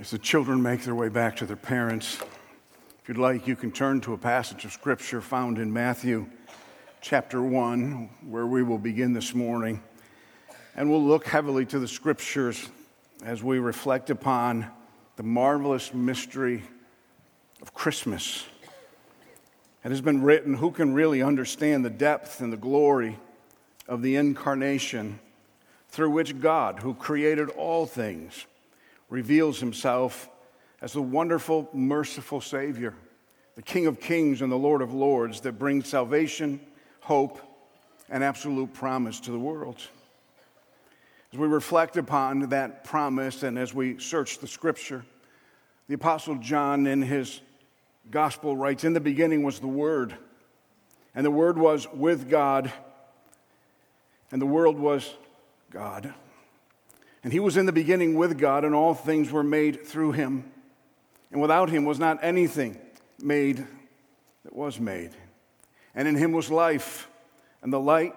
As the children make their way back to their parents, if you'd like, you can turn to a passage of scripture found in Matthew chapter 1, where we will begin this morning. And we'll look heavily to the scriptures as we reflect upon the marvelous mystery of Christmas. It has been written who can really understand the depth and the glory of the incarnation through which God, who created all things, reveals himself as the wonderful, merciful Savior, the King of kings and the Lord of lords that brings salvation, hope, and absolute promise to the world. As we reflect upon that promise and as we search the scripture, the Apostle John in his gospel writes In the beginning was the Word, and the Word was with God, and the world was God. And he was in the beginning with God, and all things were made through him. And without him was not anything made that was made. And in him was life, and the light,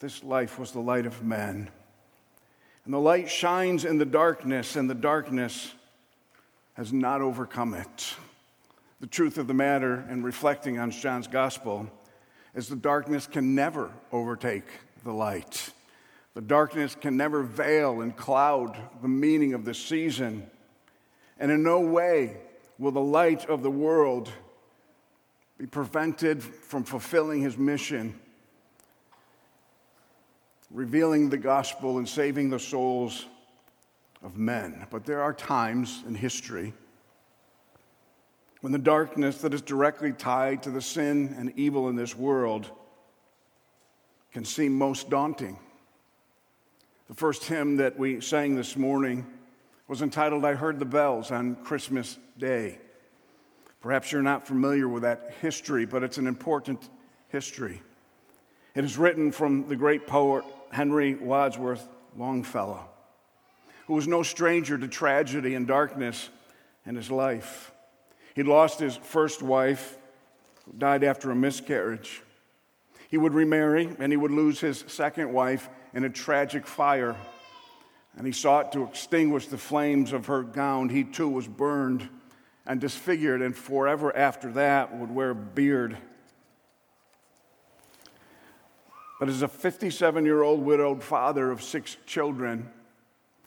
this life was the light of man. And the light shines in the darkness, and the darkness has not overcome it. The truth of the matter, and reflecting on John's gospel, is the darkness can never overtake the light. The darkness can never veil and cloud the meaning of the season. And in no way will the light of the world be prevented from fulfilling his mission, revealing the gospel and saving the souls of men. But there are times in history when the darkness that is directly tied to the sin and evil in this world can seem most daunting. The first hymn that we sang this morning was entitled I Heard the Bells on Christmas Day. Perhaps you're not familiar with that history, but it's an important history. It is written from the great poet Henry Wadsworth Longfellow, who was no stranger to tragedy and darkness in his life. He lost his first wife, who died after a miscarriage. He would remarry, and he would lose his second wife in a tragic fire, and he sought to extinguish the flames of her gown. He too was burned and disfigured, and forever after that would wear a beard. But as a 57 year old widowed father of six children,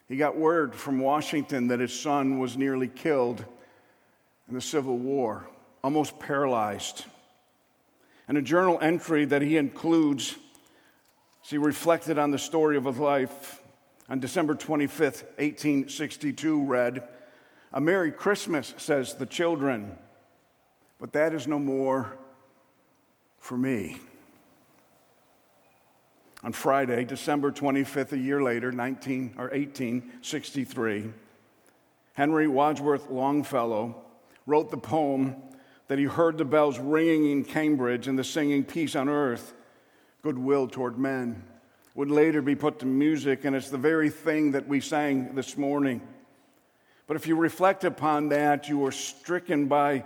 he got word from Washington that his son was nearly killed in the Civil War, almost paralyzed. And a journal entry that he includes she reflected on the story of his life on December 25th, 1862, read, A Merry Christmas, says the children, but that is no more for me. On Friday, December 25th, a year later, 19 or 1863, Henry Wadsworth Longfellow wrote the poem that he heard the bells ringing in Cambridge and the singing Peace on Earth goodwill toward men would later be put to music, and it's the very thing that we sang this morning. But if you reflect upon that, you are stricken by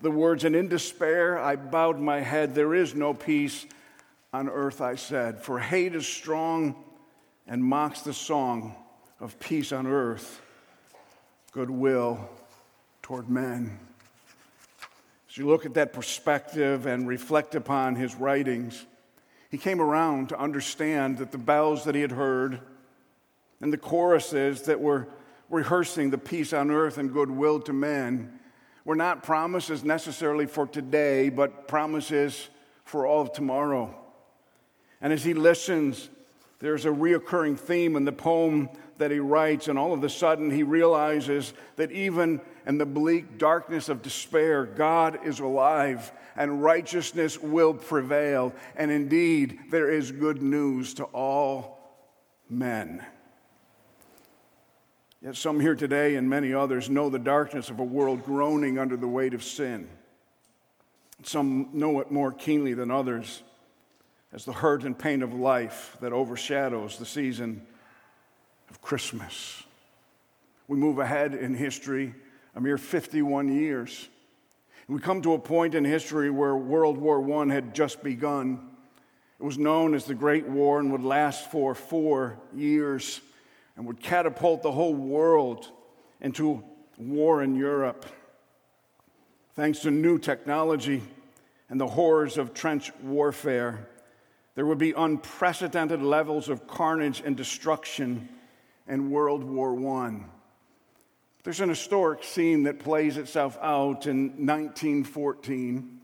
the words, and in despair I bowed my head. There is no peace on earth, I said, for hate is strong and mocks the song of peace on earth, goodwill toward men. As you look at that perspective and reflect upon his writings, he came around to understand that the bells that he had heard and the choruses that were rehearsing the peace on earth and goodwill to men were not promises necessarily for today, but promises for all of tomorrow. And as he listens, there's a reoccurring theme in the poem that he writes, and all of a sudden he realizes that even in the bleak darkness of despair, God is alive and righteousness will prevail. And indeed, there is good news to all men. Yet some here today and many others know the darkness of a world groaning under the weight of sin. Some know it more keenly than others as the hurt and pain of life that overshadows the season of Christmas. We move ahead in history a mere 51 years we come to a point in history where World War I had just begun. It was known as the Great War and would last for four years and would catapult the whole world into war in Europe. Thanks to new technology and the horrors of trench warfare, there would be unprecedented levels of carnage and destruction in World War I. There's an historic scene that plays itself out in 1914.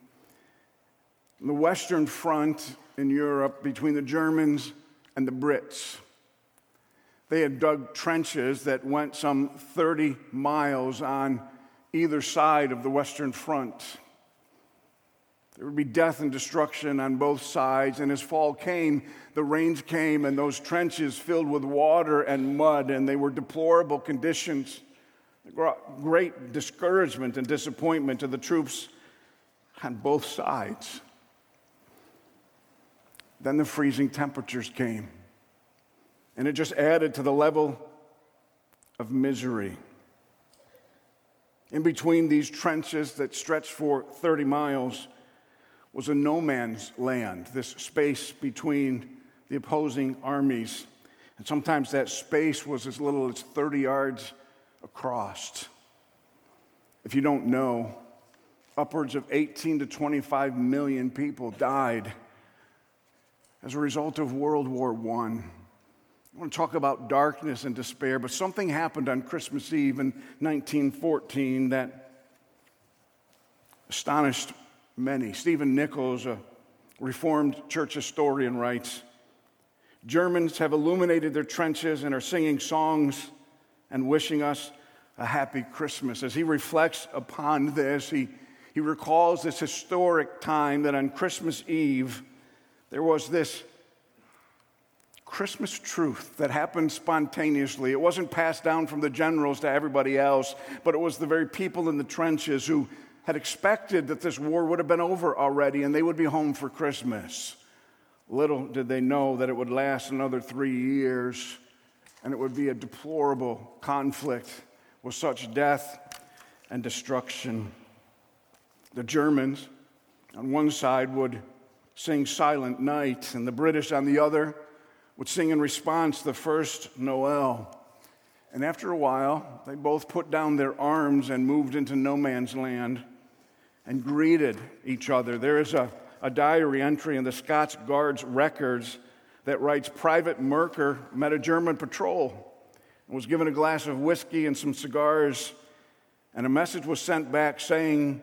The Western Front in Europe between the Germans and the Brits. They had dug trenches that went some 30 miles on either side of the Western Front. There would be death and destruction on both sides. And as fall came, the rains came, and those trenches filled with water and mud, and they were deplorable conditions. Great discouragement and disappointment to the troops on both sides. Then the freezing temperatures came, and it just added to the level of misery. In between these trenches that stretched for 30 miles was a no man's land, this space between the opposing armies. And sometimes that space was as little as 30 yards across. If you don't know, upwards of 18 to 25 million people died as a result of World War I. I want to talk about darkness and despair, but something happened on Christmas Eve in 1914 that astonished many. Stephen Nichols, a Reformed church historian, writes Germans have illuminated their trenches and are singing songs and wishing us a happy Christmas. As he reflects upon this, he, he recalls this historic time that on Christmas Eve, there was this Christmas truce that happened spontaneously. It wasn't passed down from the generals to everybody else, but it was the very people in the trenches who had expected that this war would have been over already and they would be home for Christmas. Little did they know that it would last another three years and it would be a deplorable conflict with such death and destruction. The Germans on one side would sing Silent Night, and the British on the other would sing in response the first Noel. And after a while, they both put down their arms and moved into no man's land and greeted each other. There is a, a diary entry in the Scots Guards records that writes Private Merker met a German patrol and was given a glass of whiskey and some cigars, and a message was sent back saying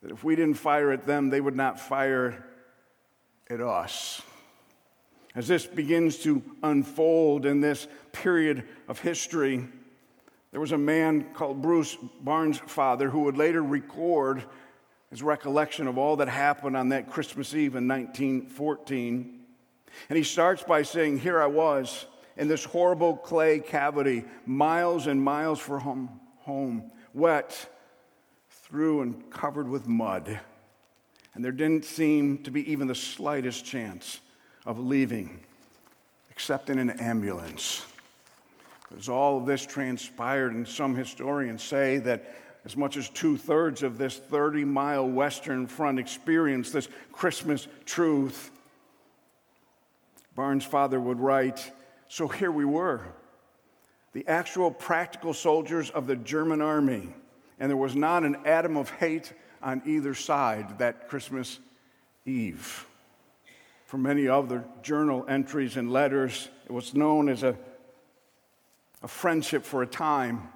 that if we didn't fire at them, they would not fire at us. As this begins to unfold in this period of history, there was a man called Bruce Bairnsfather who would later record his recollection of all that happened on that Christmas Eve in 1914. And he starts by saying, Here I was in this horrible clay cavity, miles and miles from home, home wet through and covered with mud. And there didn't seem to be even the slightest chance of leaving except in an ambulance. As all of this transpired, and some historians say that as much as two thirds of this 30 mile Western Front experience, this Christmas truce. Bairnsfather would write So here we were, the actual practical soldiers of the German army, and there was not an atom of hate on either side that Christmas Eve. For many other journal entries and letters, it was known as a, a friendship for a time,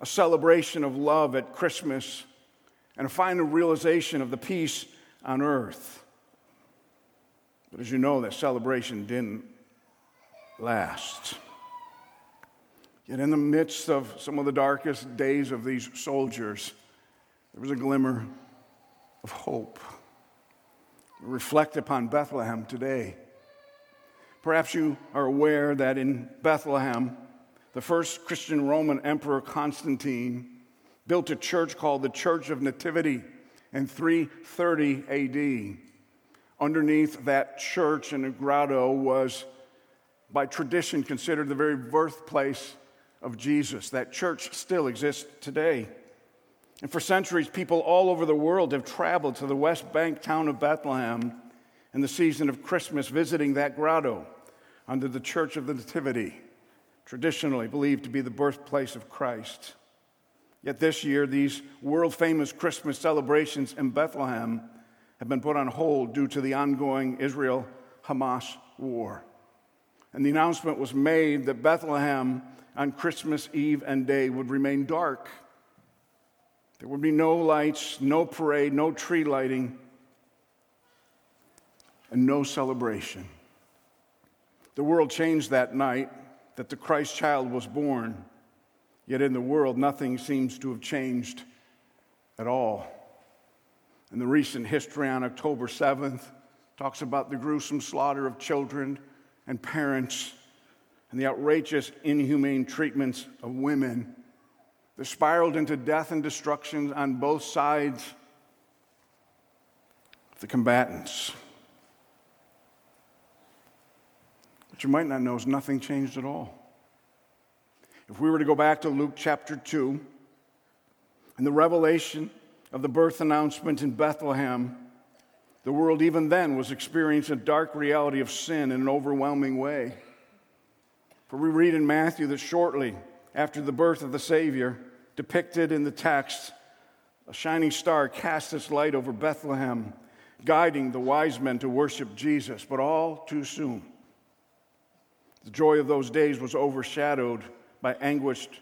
a celebration of love at Christmas, and a final realization of the peace on earth. But as you know, that celebration didn't last. Yet, in the midst of some of the darkest days of these soldiers, there was a glimmer of hope reflect upon Bethlehem today. Perhaps you are aware that in Bethlehem, the first Christian Roman Emperor Constantine built a church called the Church of Nativity in 330 AD. Underneath that church in a grotto was, by tradition, considered the very birthplace of Jesus. That church still exists today. And for centuries, people all over the world have traveled to the West Bank town of Bethlehem in the season of Christmas, visiting that grotto under the Church of the Nativity traditionally believed to be the birthplace of Christ. Yet this year, these world famous Christmas celebrations in Bethlehem have been put on hold due to the ongoing Israel Hamas war. And the announcement was made that Bethlehem on Christmas Eve and day would remain dark. There would be no lights, no parade, no tree lighting, and no celebration. The world changed that night that the Christ child was born. Yet in the world, nothing seems to have changed at all. And the recent history on October 7th talks about the gruesome slaughter of children and parents and the outrageous, inhumane treatments of women that spiraled into death and destruction on both sides of the combatants. What you might not know is nothing changed at all. If we were to go back to Luke chapter 2 and the revelation of the birth announcement in Bethlehem, the world even then was experiencing a dark reality of sin in an overwhelming way. For we read in Matthew that shortly after the birth of the Savior, depicted in the text, a shining star cast its light over Bethlehem, guiding the wise men to worship Jesus, but all too soon. The joy of those days was overshadowed by anguished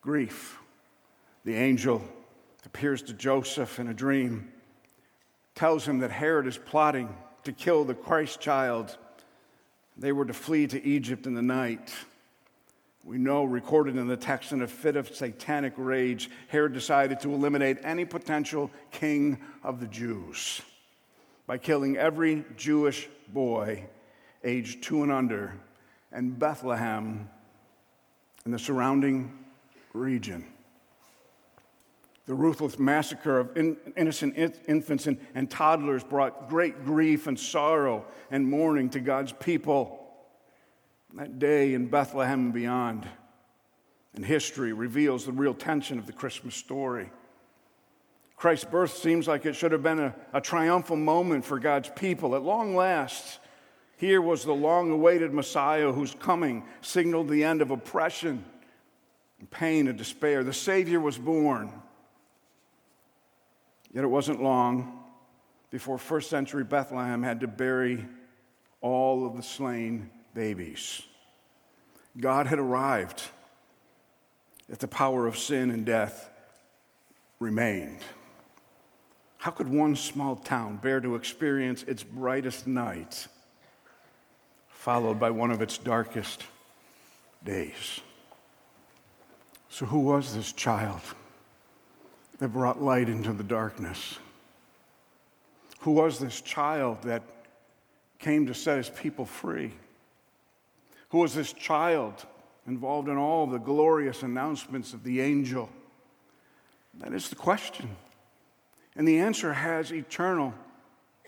grief. The angel appears to Joseph in a dream, tells him that Herod is plotting to kill the Christ child. They were to flee to Egypt in the night. We know, recorded in the text, in a fit of satanic rage, Herod decided to eliminate any potential king of the Jews by killing every Jewish boy aged two and under, in Bethlehem and the surrounding region. The ruthless massacre of in, innocent infants and, and toddlers brought great grief and sorrow and mourning to God's people. That day in Bethlehem and beyond, and history reveals the real tension of the Christmas story. Christ's birth seems like it should have been a, a triumphal moment for God's people. At long last, here was the long awaited Messiah whose coming signaled the end of oppression, and pain, and despair. The Savior was born. Yet it wasn't long before first century Bethlehem had to bury all of the slain babies. God had arrived, yet the power of sin and death remained. How could one small town bear to experience its brightest night? followed by one of its darkest days. So, who was this child that brought light into the darkness? Who was this child that came to set his people free? Who was this child involved in all the glorious announcements of the angel? That is the question. And the answer has eternal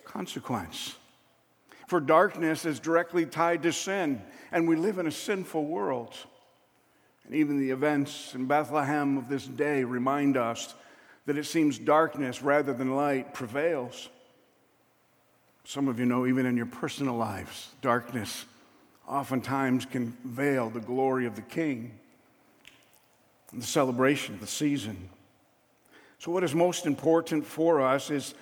consequence. For darkness is directly tied to sin, and we live in a sinful world. And even the events in Bethlehem of this day remind us that it seems darkness rather than light prevails. Some of you know, even in your personal lives, darkness oftentimes can veil the glory of the King and the celebration of the season. So, what is most important for us is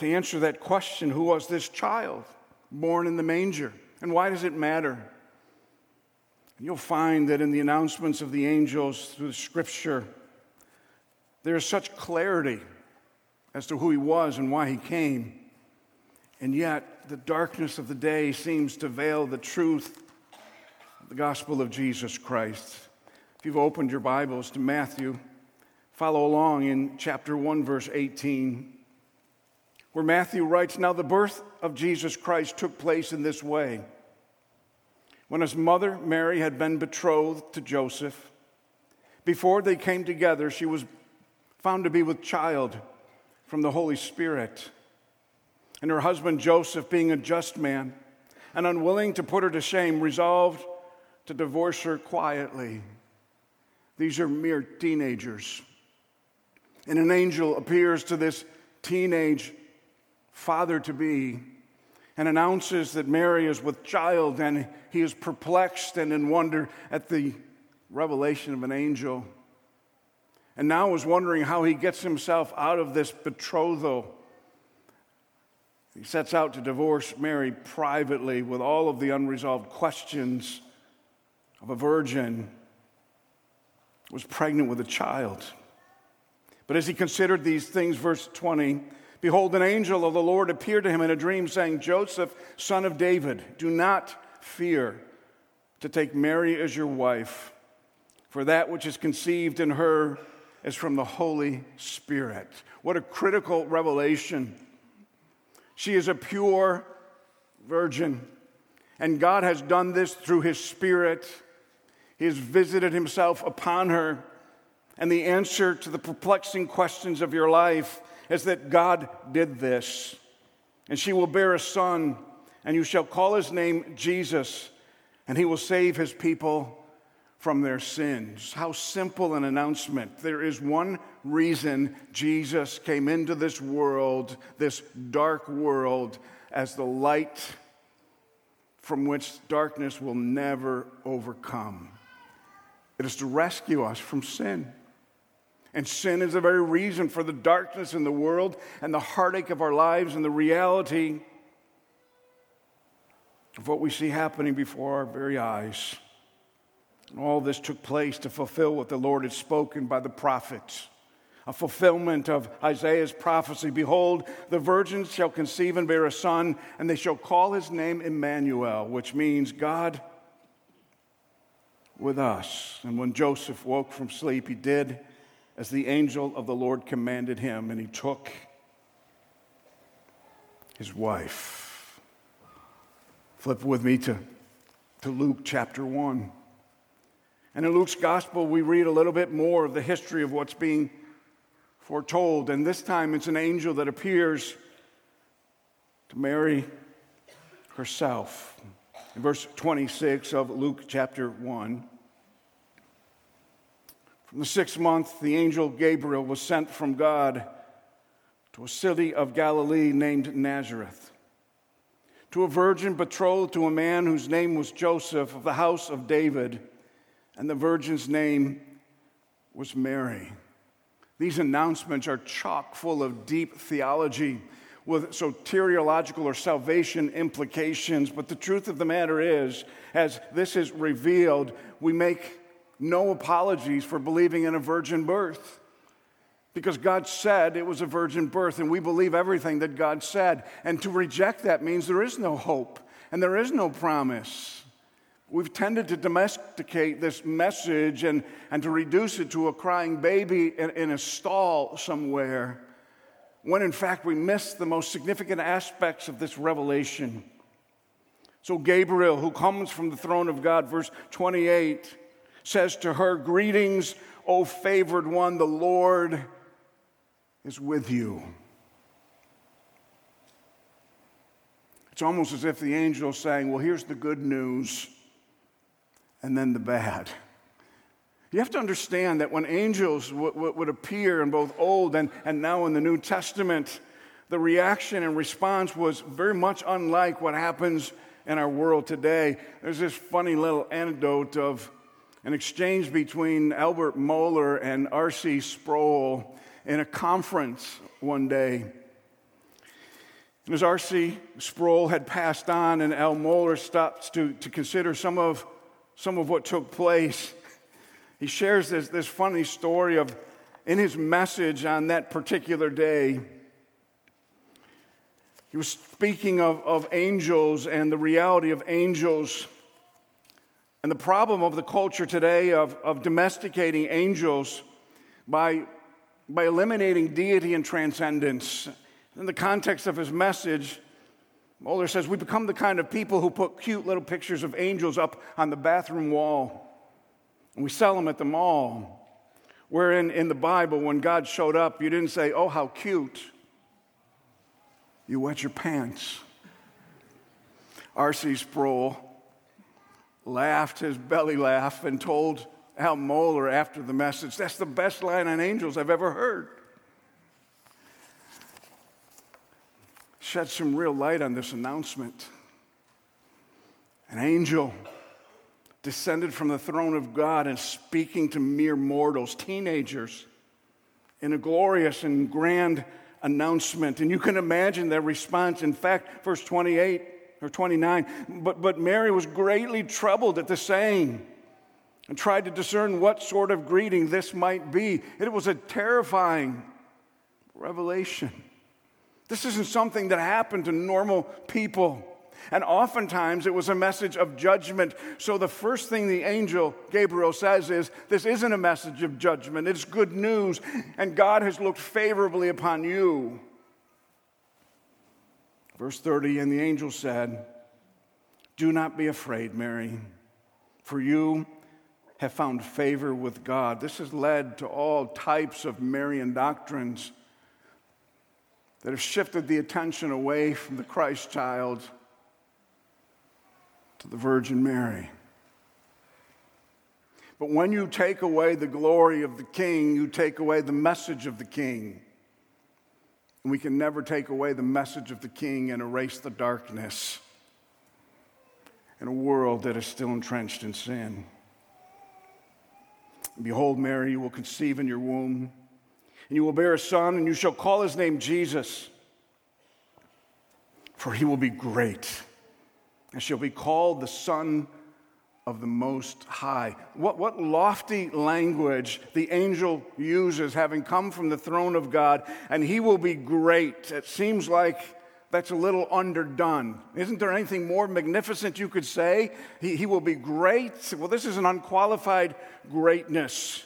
to answer that question who was this child? born in the manger. And why does it matter? You'll find that in the announcements of the angels through the scripture, there is such clarity as to who he was and why he came. And yet, the darkness of the day seems to veil the truth of the gospel of Jesus Christ. If you've opened your Bibles to Matthew, follow along in chapter 1, verse 18 where Matthew writes Now the birth of Jesus Christ took place in this way. When his mother, Mary, had been betrothed to Joseph, before they came together, she was found to be with child from the Holy Spirit. And her husband Joseph, being a just man and unwilling to put her to shame, resolved to divorce her quietly. These are mere teenagers. And an angel appears to this teenage father to be and announces that Mary is with child, and he is perplexed and in wonder at the revelation of an angel. And now is wondering how he gets himself out of this betrothal. He sets out to divorce Mary privately with all of the unresolved questions of a virgin was pregnant with a child. But as he considered these things, verse 20, behold, an angel of the Lord appeared to him in a dream, saying, Joseph, son of David, do not fear to take Mary as your wife, for that which is conceived in her is from the Holy Spirit. What a critical revelation. She is a pure virgin, and God has done this through his Spirit. He has visited himself upon her and the answer to the perplexing questions of your life is that God did this. And she will bear a son, and you shall call his name Jesus, and he will save his people from their sins. How simple an announcement. There is one reason Jesus came into this world, this dark world, as the light from which darkness will never overcome. It is to rescue us from sin. And sin is the very reason for the darkness in the world and the heartache of our lives and the reality of what we see happening before our very eyes. All this took place to fulfill what the Lord had spoken by the prophets. A fulfillment of Isaiah's prophecy Behold, the virgins shall conceive and bear a son, and they shall call his name Emmanuel, which means God with us. And when Joseph woke from sleep, he did as the angel of the Lord commanded him, and he took his wife. Flip with me to, to Luke chapter 1. And in Luke's gospel, we read a little bit more of the history of what's being foretold. And this time it's an angel that appears to Mary herself. In verse 26 of Luke chapter 1, from the sixth month, the angel Gabriel was sent from God to a city of Galilee named Nazareth, to a virgin betrothed to a man whose name was Joseph of the house of David, and the virgin's name was Mary. These announcements are chock full of deep theology with soteriological or salvation implications. But the truth of the matter is, as this is revealed, we make no apologies for believing in a virgin birth. Because God said it was a virgin birth, and we believe everything that God said. And to reject that means there is no hope and there is no promise. We've tended to domesticate this message and, and to reduce it to a crying baby in, in a stall somewhere, when in fact we miss the most significant aspects of this revelation. So, Gabriel, who comes from the throne of God, verse 28, says to her, Greetings, O favored one, the Lord is with you. It's almost as if the angel is saying, Well, here's the good news, and then the bad. You have to understand that when angels w- w- would appear in both Old and, and now in the New Testament, the reaction and response was very much unlike what happens in our world today. There's this funny little anecdote of an exchange between Albert Mohler and R.C. Sproul in a conference one day. And as R.C. Sproul had passed on and Al Mohler stopped to, to consider some of, some of what took place, he shares this, this funny story of in his message on that particular day. He was speaking of, of angels and the reality of angels and the problem of the culture today of, of domesticating angels by, by eliminating deity and transcendence. In the context of his message, Mohler says, We become the kind of people who put cute little pictures of angels up on the bathroom wall, and we sell them at the mall. Wherein in the Bible, when God showed up, you didn't say, Oh, how cute. You wet your pants. R.C. Sproul laughed his belly laugh and told Al Mohler after the message, That's the best line on angels I've ever heard. Shed some real light on this announcement. An angel descended from the throne of God and speaking to mere mortals, teenagers, in a glorious and grand announcement. And you can imagine their response. In fact, verse 28 or 29, but, but Mary was greatly troubled at the saying and tried to discern what sort of greeting this might be. It was a terrifying revelation. This isn't something that happened to normal people. And oftentimes it was a message of judgment. So the first thing the angel Gabriel says is, This isn't a message of judgment, it's good news, and God has looked favorably upon you. Verse 30 And the angel said, Do not be afraid, Mary, for you have found favor with God. This has led to all types of Marian doctrines that have shifted the attention away from the Christ child to the Virgin Mary. But when you take away the glory of the king, you take away the message of the king. And we can never take away the message of the king and erase the darkness in a world that is still entrenched in sin. Behold, Mary, you will conceive in your womb, and you will bear a son, and you shall call his name Jesus, for he will be great and shall be called the Son of the Most High. What, what lofty language the angel uses, having come from the throne of God, and he will be great. It seems like that's a little underdone. Isn't there anything more magnificent you could say? He, he will be great. Well, this is an unqualified greatness.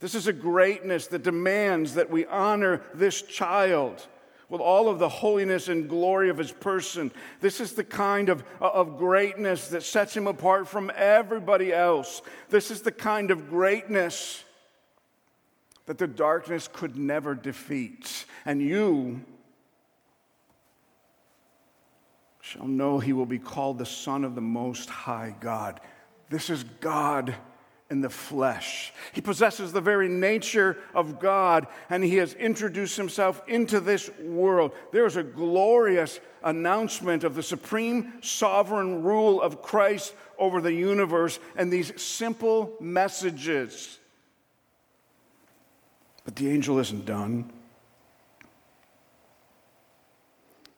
This is a greatness that demands that we honor this child with all of the holiness and glory of his person. This is the kind of, of greatness that sets him apart from everybody else. This is the kind of greatness that the darkness could never defeat. And you shall know he will be called the Son of the Most High God. This is God in the flesh. He possesses the very nature of God, and he has introduced himself into this world. There is a glorious announcement of the supreme sovereign rule of Christ over the universe and these simple messages. But the angel isn't done.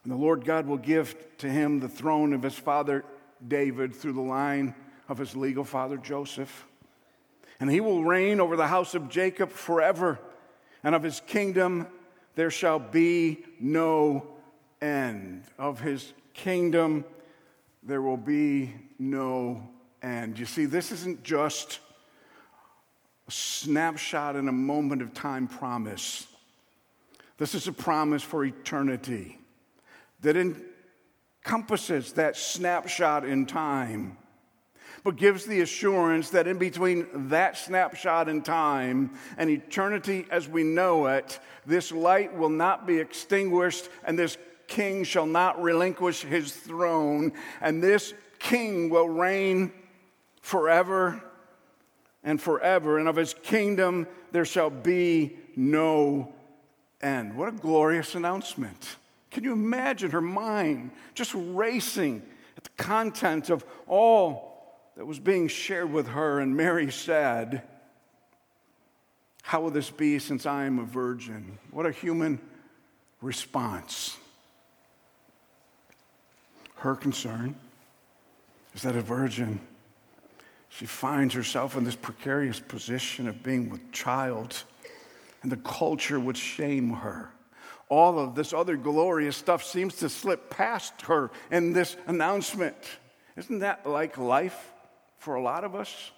And the Lord God will give to him the throne of his father David through the line of his legal father Joseph and he will reign over the house of Jacob forever, and of his kingdom there shall be no end. Of his kingdom there will be no end. You see, this isn't just a snapshot in a moment of time promise. This is a promise for eternity that encompasses that snapshot in time but gives the assurance that in between that snapshot in time and eternity as we know it, this light will not be extinguished and this king shall not relinquish his throne, and this king will reign forever and forever, and of his kingdom there shall be no end. What a glorious announcement! Can you imagine her mind just racing at the content of all that was being shared with her, and Mary said, How will this be since I am a virgin? What a human response. Her concern is that a virgin, she finds herself in this precarious position of being with child, and the culture would shame her all of this other glorious stuff seems to slip past her in this announcement. Isn't that like life? For a lot of us.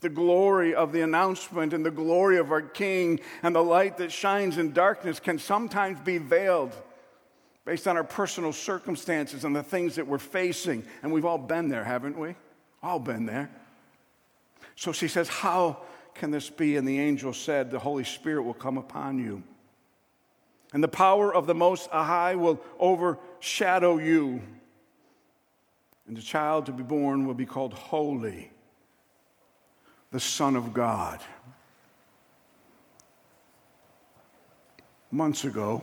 The glory of the announcement and the glory of our King and the light that shines in darkness can sometimes be veiled based on our personal circumstances and the things that we're facing. And we've all been there, haven't we? All been there. So she says, How can this be? And the angel said, The Holy Spirit will come upon you. And the power of the Most High will overshadow you. And the child to be born will be called Holy, the Son of God. Months ago,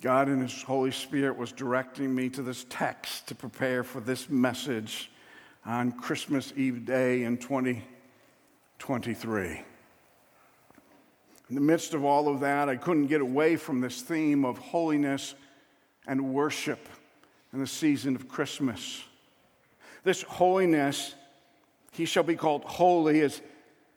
God in His Holy Spirit was directing me to this text to prepare for this message on Christmas Eve day in 2023. In the midst of all of that, I couldn't get away from this theme of holiness and worship in the season of Christmas. This holiness, he shall be called holy, is,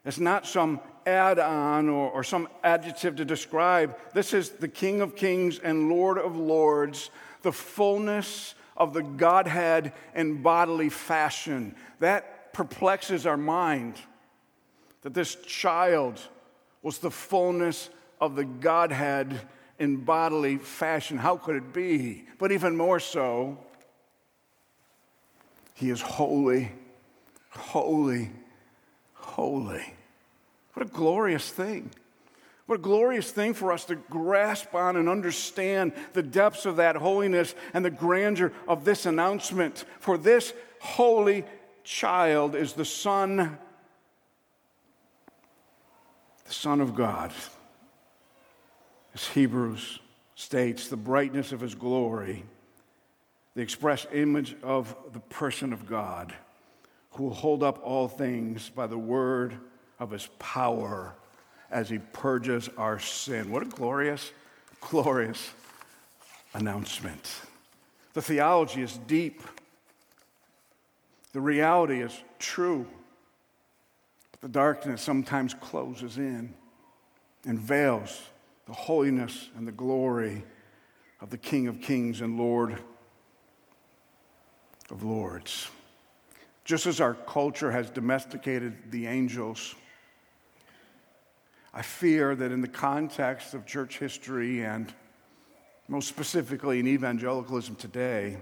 is not some add on or, or some adjective to describe. This is the King of Kings and Lord of Lords, the fullness of the Godhead in bodily fashion. That perplexes our mind that this child was the fullness of the Godhead in bodily fashion. How could it be? But even more so, he is holy, holy, holy. What a glorious thing. What a glorious thing for us to grasp on and understand the depths of that holiness and the grandeur of this announcement. For this holy child is the Son, the Son of God. As Hebrews states, the brightness of his glory, the express image of the person of God, who will hold up all things by the word of his power as he purges our sin. What a glorious, glorious announcement. The theology is deep, the reality is true. But the darkness sometimes closes in and veils the holiness and the glory of the King of Kings and Lord of Lords. Just as our culture has domesticated the angels, I fear that in the context of church history and most specifically in evangelicalism today,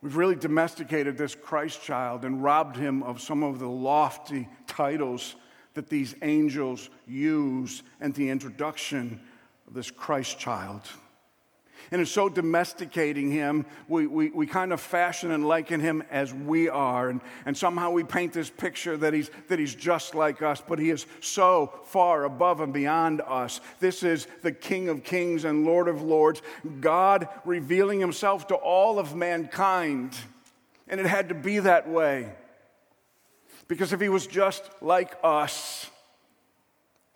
we've really domesticated this Christ child and robbed him of some of the lofty titles that these angels use in the introduction of this Christ child. And in so domesticating him, we, we, we kind of fashion and liken him as we are. And, and somehow we paint this picture that he's, that he's just like us, but he is so far above and beyond us. This is the King of Kings and Lord of Lords, God revealing himself to all of mankind. And it had to be that way. Because if he was just like us,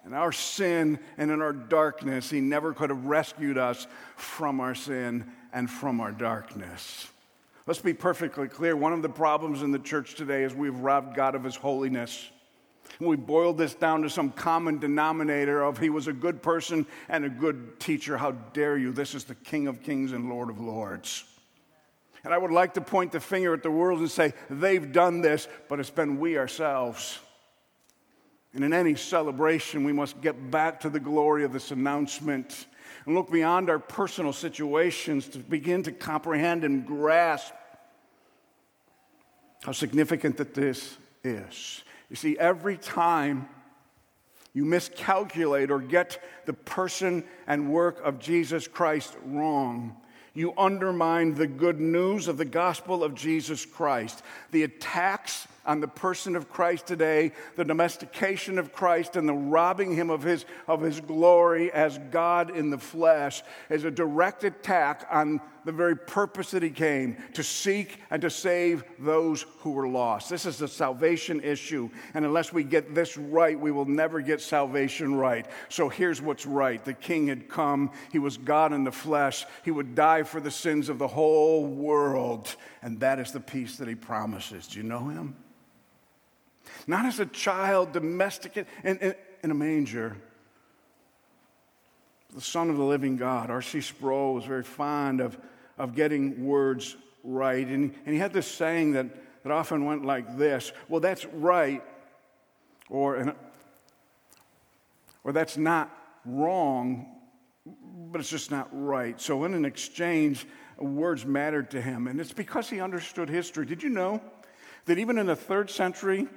in our sin and in our darkness, He never could have rescued us from our sin and from our darkness. Let's be perfectly clear. One of the problems in the church today is we've robbed God of His holiness. We boiled this down to some common denominator of He was a good person and a good teacher. How dare you? This is the King of Kings and Lord of Lords. And I would like to point the finger at the world and say, they've done this, but it's been we ourselves. And in any celebration, we must get back to the glory of this announcement and look beyond our personal situations to begin to comprehend and grasp how significant that this is. You see, every time you miscalculate or get the person and work of Jesus Christ wrong, you undermine the good news of the gospel of Jesus Christ. The attacks on the person of Christ today, the domestication of Christ and the robbing him of his, of his glory as God in the flesh is a direct attack on the very purpose that he came to seek and to save those who were lost. This is a salvation issue, and unless we get this right, we will never get salvation right. So here's what's right the king had come, he was God in the flesh, he would die for the sins of the whole world, and that is the peace that he promises. Do you know him? Not as a child domesticated in, in, in a manger. The Son of the living God. R.C. Sproul was very fond of, of getting words right. And, and he had this saying that, that often went like this Well, that's right, or, or that's not wrong, but it's just not right. So, in an exchange, words mattered to him. And it's because he understood history. Did you know that even in the third century,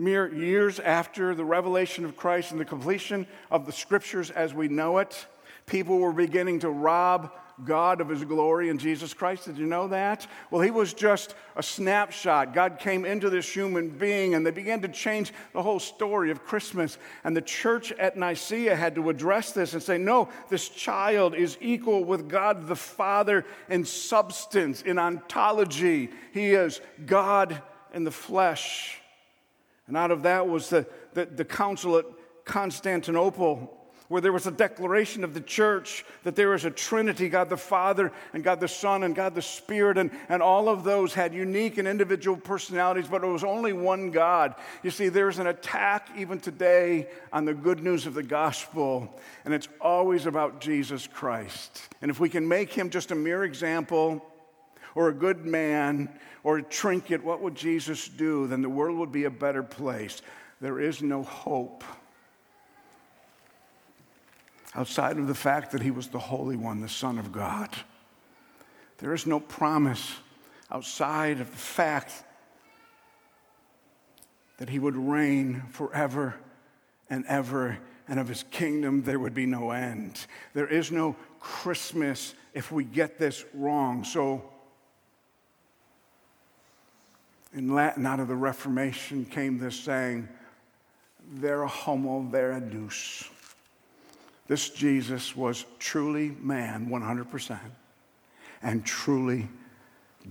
mere years after the revelation of Christ and the completion of the scriptures as we know it, people were beginning to rob God of his glory in Jesus Christ. Did you know that? Well, he was just a snapshot. God came into this human being and they began to change the whole story of Christmas. And the church at Nicaea had to address this and say, no, this child is equal with God the Father in substance, in ontology. He is God in the flesh. And out of that was the, the, the council at Constantinople where there was a declaration of the church that there is a Trinity God the Father, and God the Son, and God the Spirit, and, and all of those had unique and individual personalities, but it was only one God. You see, there's an attack even today on the good news of the gospel, and it's always about Jesus Christ. And if we can make him just a mere example, or a good man, or a trinket, what would Jesus do? Then the world would be a better place. There is no hope outside of the fact that he was the Holy One, the Son of God. There is no promise outside of the fact that he would reign forever and ever, and of his kingdom there would be no end. There is no Christmas if we get this wrong. So, in Latin, out of the Reformation came this saying, Vera homo, vera deus. This Jesus was truly man, 100%, and truly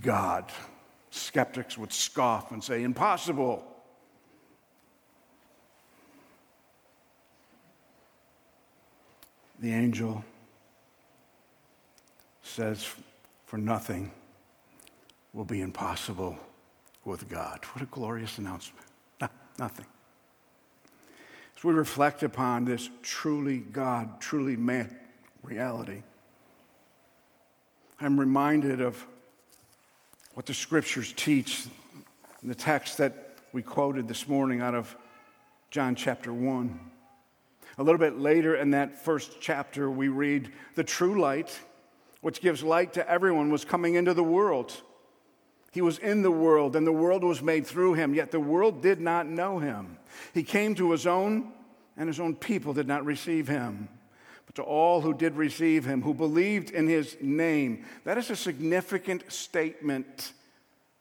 God. Skeptics would scoff and say, impossible. The angel says, For nothing will be impossible with God. What a glorious announcement. No, nothing. As we reflect upon this truly God, truly man reality, I'm reminded of what the scriptures teach in the text that we quoted this morning out of John chapter 1. A little bit later in that first chapter, we read, The true light, which gives light to everyone, was coming into the world. He was in the world, and the world was made through him, yet the world did not know him. He came to his own, and his own people did not receive him. But to all who did receive him, who believed in his name, that is a significant statement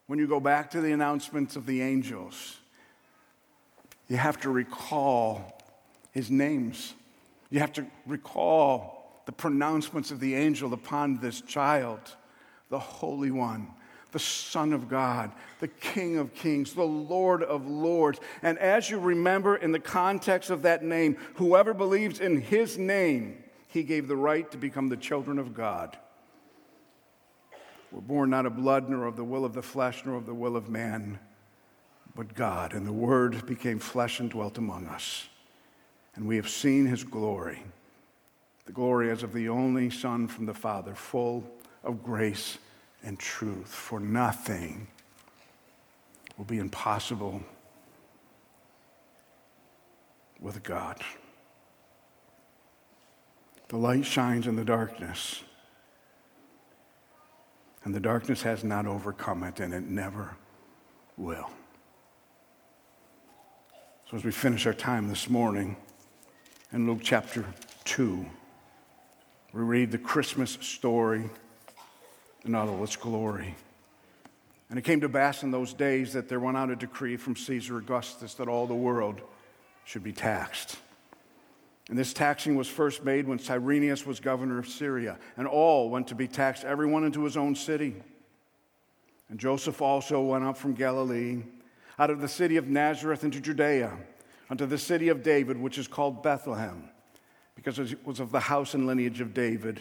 when you go back to the announcements of the angels. You have to recall his names, you have to recall the pronouncements of the angel upon this child, the Holy One the Son of God, the King of Kings, the Lord of Lords. And as you remember in the context of that name, whoever believes in his name, he gave the right to become the children of God. We're born not of blood, nor of the will of the flesh, nor of the will of man, but God. And the Word became flesh and dwelt among us. And we have seen his glory the glory as of the only Son from the Father, full of grace and truth, for nothing will be impossible with God. The light shines in the darkness, and the darkness has not overcome it, and it never will. So, as we finish our time this morning in Luke chapter 2, we read the Christmas story in all its glory. And it came to pass in those days that there went out a decree from Caesar Augustus that all the world should be taxed. And this taxing was first made when Cyrenius was governor of Syria, and all went to be taxed, everyone into his own city. And Joseph also went up from Galilee, out of the city of Nazareth into Judea, unto the city of David, which is called Bethlehem, because it was of the house and lineage of David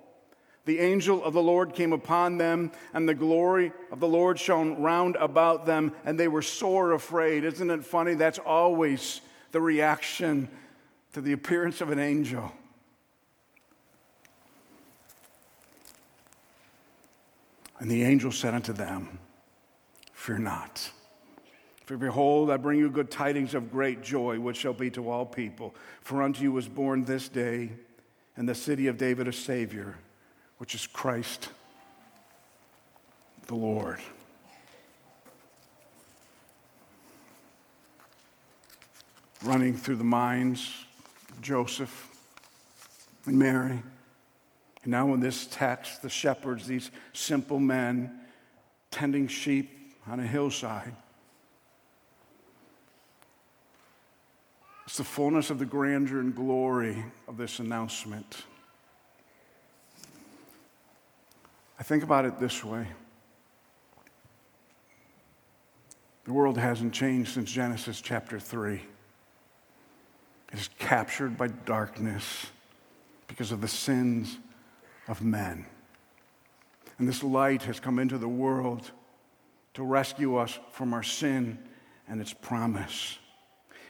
the angel of the Lord came upon them, and the glory of the Lord shone round about them, and they were sore afraid. Isn't it funny? That's always the reaction to the appearance of an angel. And the angel said unto them, Fear not. For behold, I bring you good tidings of great joy, which shall be to all people. For unto you was born this day in the city of David a Savior, which is Christ the Lord. Running through the minds of Joseph and Mary. And now, in this text, the shepherds, these simple men tending sheep on a hillside, It's the fullness of the grandeur and glory of this announcement. I think about it this way the world hasn't changed since Genesis chapter 3. It is captured by darkness because of the sins of men. And this light has come into the world to rescue us from our sin and its promise.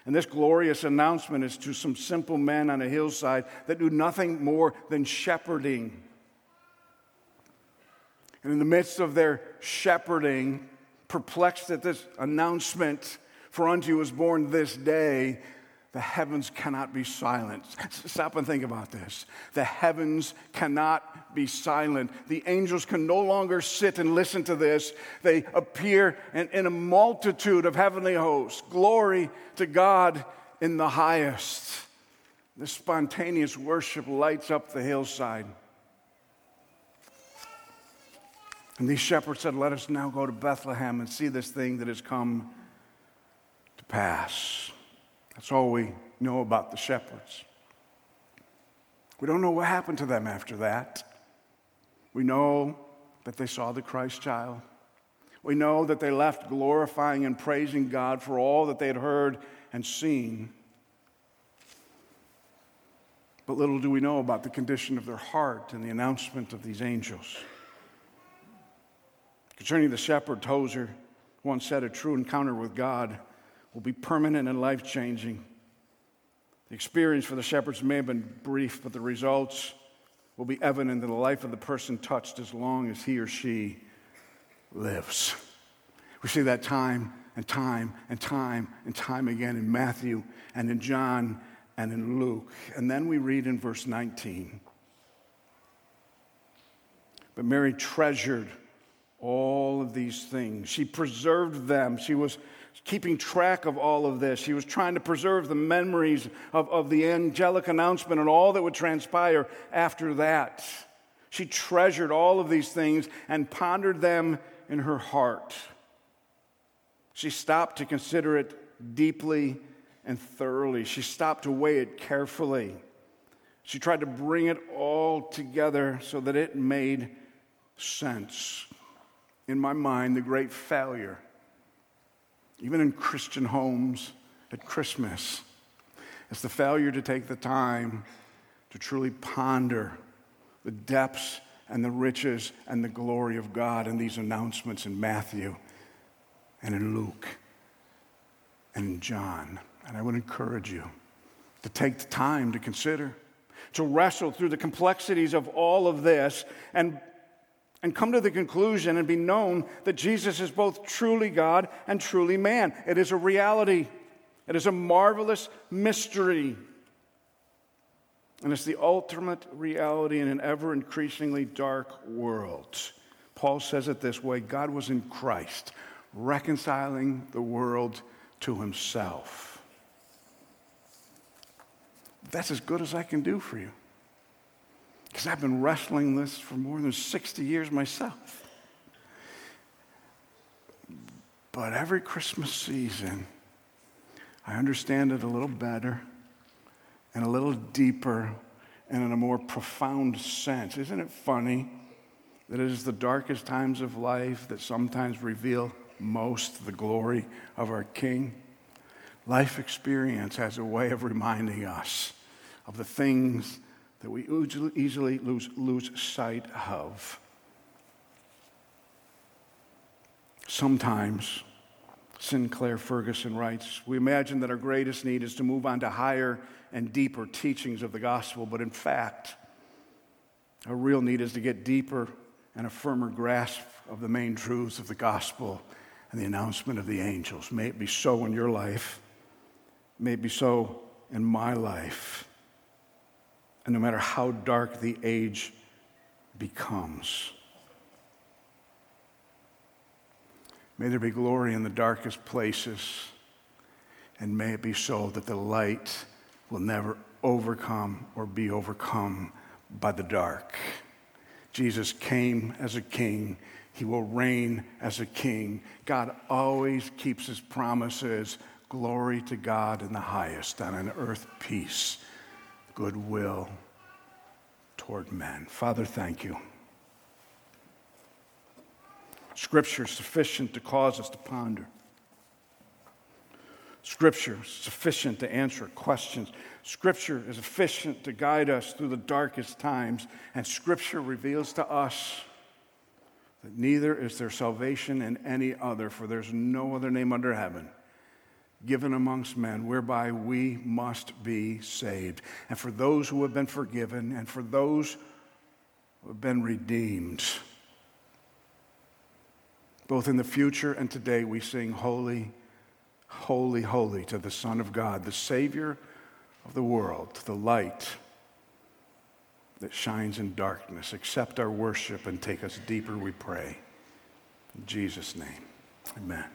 And this glorious announcement is to some simple men on a hillside that do nothing more than shepherding. And in the midst of their shepherding, perplexed at this announcement, for unto you was born this day the heavens cannot be silent. Stop and think about this. The heavens cannot be silent. The angels can no longer sit and listen to this. They appear in, in a multitude of heavenly hosts. Glory to God in the highest. This spontaneous worship lights up the hillside. And these shepherds said, Let us now go to Bethlehem and see this thing that has come to pass. That's all we know about the shepherds. We don't know what happened to them after that. We know that they saw the Christ child. We know that they left glorifying and praising God for all that they had heard and seen. But little do we know about the condition of their heart and the announcement of these angels. Concerning the shepherd, Tozer once said a true encounter with God will be permanent and life changing. The experience for the shepherds may have been brief, but the results will be evident in the life of the person touched as long as he or she lives. We see that time and time and time and time again in Matthew and in John and in Luke. And then we read in verse 19. But Mary treasured of these things. She preserved them. She was keeping track of all of this. She was trying to preserve the memories of, of the angelic announcement and all that would transpire after that. She treasured all of these things and pondered them in her heart. She stopped to consider it deeply and thoroughly. She stopped to weigh it carefully. She tried to bring it all together so that it made sense. In my mind, the great failure even in Christian homes at Christmas. is the failure to take the time to truly ponder the depths and the riches and the glory of God in these announcements in Matthew and in Luke and in John. And I would encourage you to take the time to consider, to wrestle through the complexities of all of this and and come to the conclusion and be known that Jesus is both truly God and truly man. It is a reality, it is a marvelous mystery. And it's the ultimate reality in an ever increasingly dark world. Paul says it this way God was in Christ, reconciling the world to himself. That's as good as I can do for you. Because I've been wrestling this for more than 60 years myself. But every Christmas season, I understand it a little better and a little deeper and in a more profound sense. Isn't it funny that it is the darkest times of life that sometimes reveal most the glory of our King? Life experience has a way of reminding us of the things that we easily lose, lose sight of. Sometimes, Sinclair Ferguson writes, we imagine that our greatest need is to move on to higher and deeper teachings of the gospel, but in fact, our real need is to get deeper and a firmer grasp of the main truths of the gospel and the announcement of the angels. May it be so in your life. May it be so in my life. And no matter how dark the age becomes, may there be glory in the darkest places. And may it be so that the light will never overcome or be overcome by the dark. Jesus came as a king. He will reign as a king. God always keeps his promises. Glory to God in the highest, and on earth peace, goodwill toward men. Father, thank you. Scripture sufficient to cause us to ponder. Scripture sufficient to answer questions. Scripture is sufficient to guide us through the darkest times. And Scripture reveals to us that neither is there salvation in any other, for there's no other name under heaven given amongst men whereby we must be saved. And for those who have been forgiven, and for those who have been redeemed, both in the future and today, we sing, Holy, Holy, Holy to the Son of God, the Savior of the world, to the light that shines in darkness. Accept our worship and take us deeper, we pray. In Jesus' name, amen.